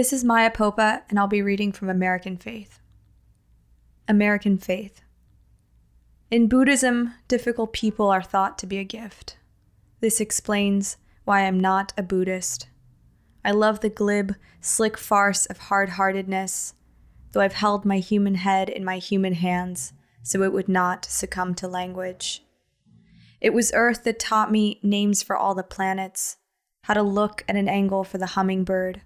This is Maya Popa, and I'll be reading from American Faith. American Faith. In Buddhism, difficult people are thought to be a gift. This explains why I'm not a Buddhist. I love the glib, slick farce of hard heartedness, though I've held my human head in my human hands so it would not succumb to language. It was Earth that taught me names for all the planets, how to look at an angle for the hummingbird,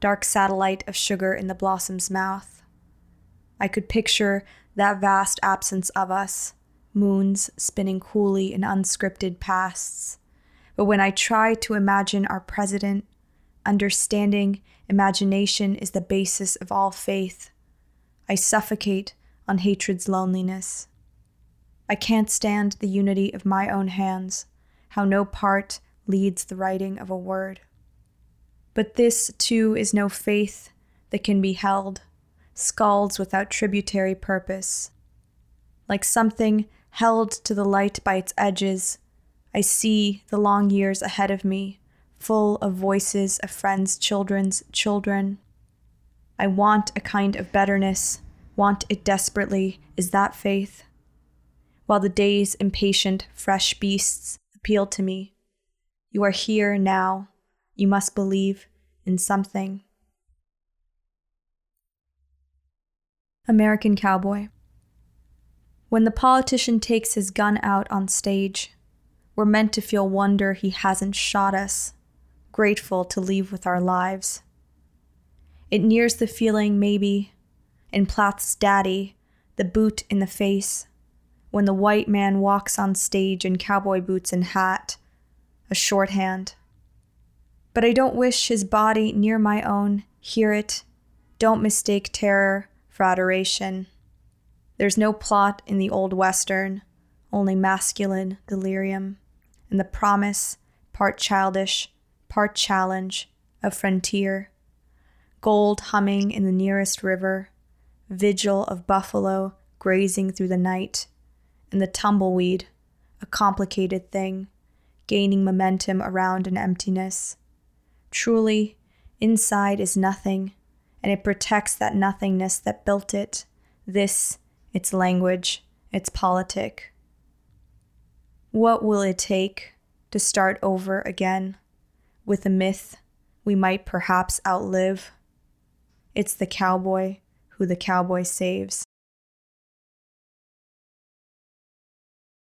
dark satellite of sugar in the blossom's mouth. I could picture that vast absence of us, moons spinning coolly in unscripted pasts. But when I try to imagine our president, understanding imagination is the basis of all faith. I suffocate on hatred's loneliness. I can't stand the unity of my own hands, how no part leads the writing of a word. But this, too, is no faith that can be held, scalds without tributary purpose. Like something held to the light by its edges, I see the long years ahead of me, full of voices of friends' children's children. I want a kind of betterness, want it desperately. Is that faith? While the day's impatient, fresh beasts appeal to me, you are here now. You must believe in something. American Cowboy. When the politician takes his gun out on stage, we're meant to feel wonder he hasn't shot us, grateful to leave with our lives. It nears the feeling, maybe, in Plath's Daddy, the boot in the face, when the white man walks on stage in cowboy boots and hat, a shorthand. But I don't wish his body near my own, hear it, don't mistake terror for adoration. There's no plot in the old Western, only masculine delirium, and the promise, part childish, part challenge, of frontier. Gold humming in the nearest river, vigil of buffalo grazing through the night, and the tumbleweed, a complicated thing, gaining momentum around an emptiness. Truly, inside is nothing, and it protects that nothingness that built it. This its language, its politic. What will it take to start over again with a myth we might perhaps outlive? It's the cowboy who the cowboy saves.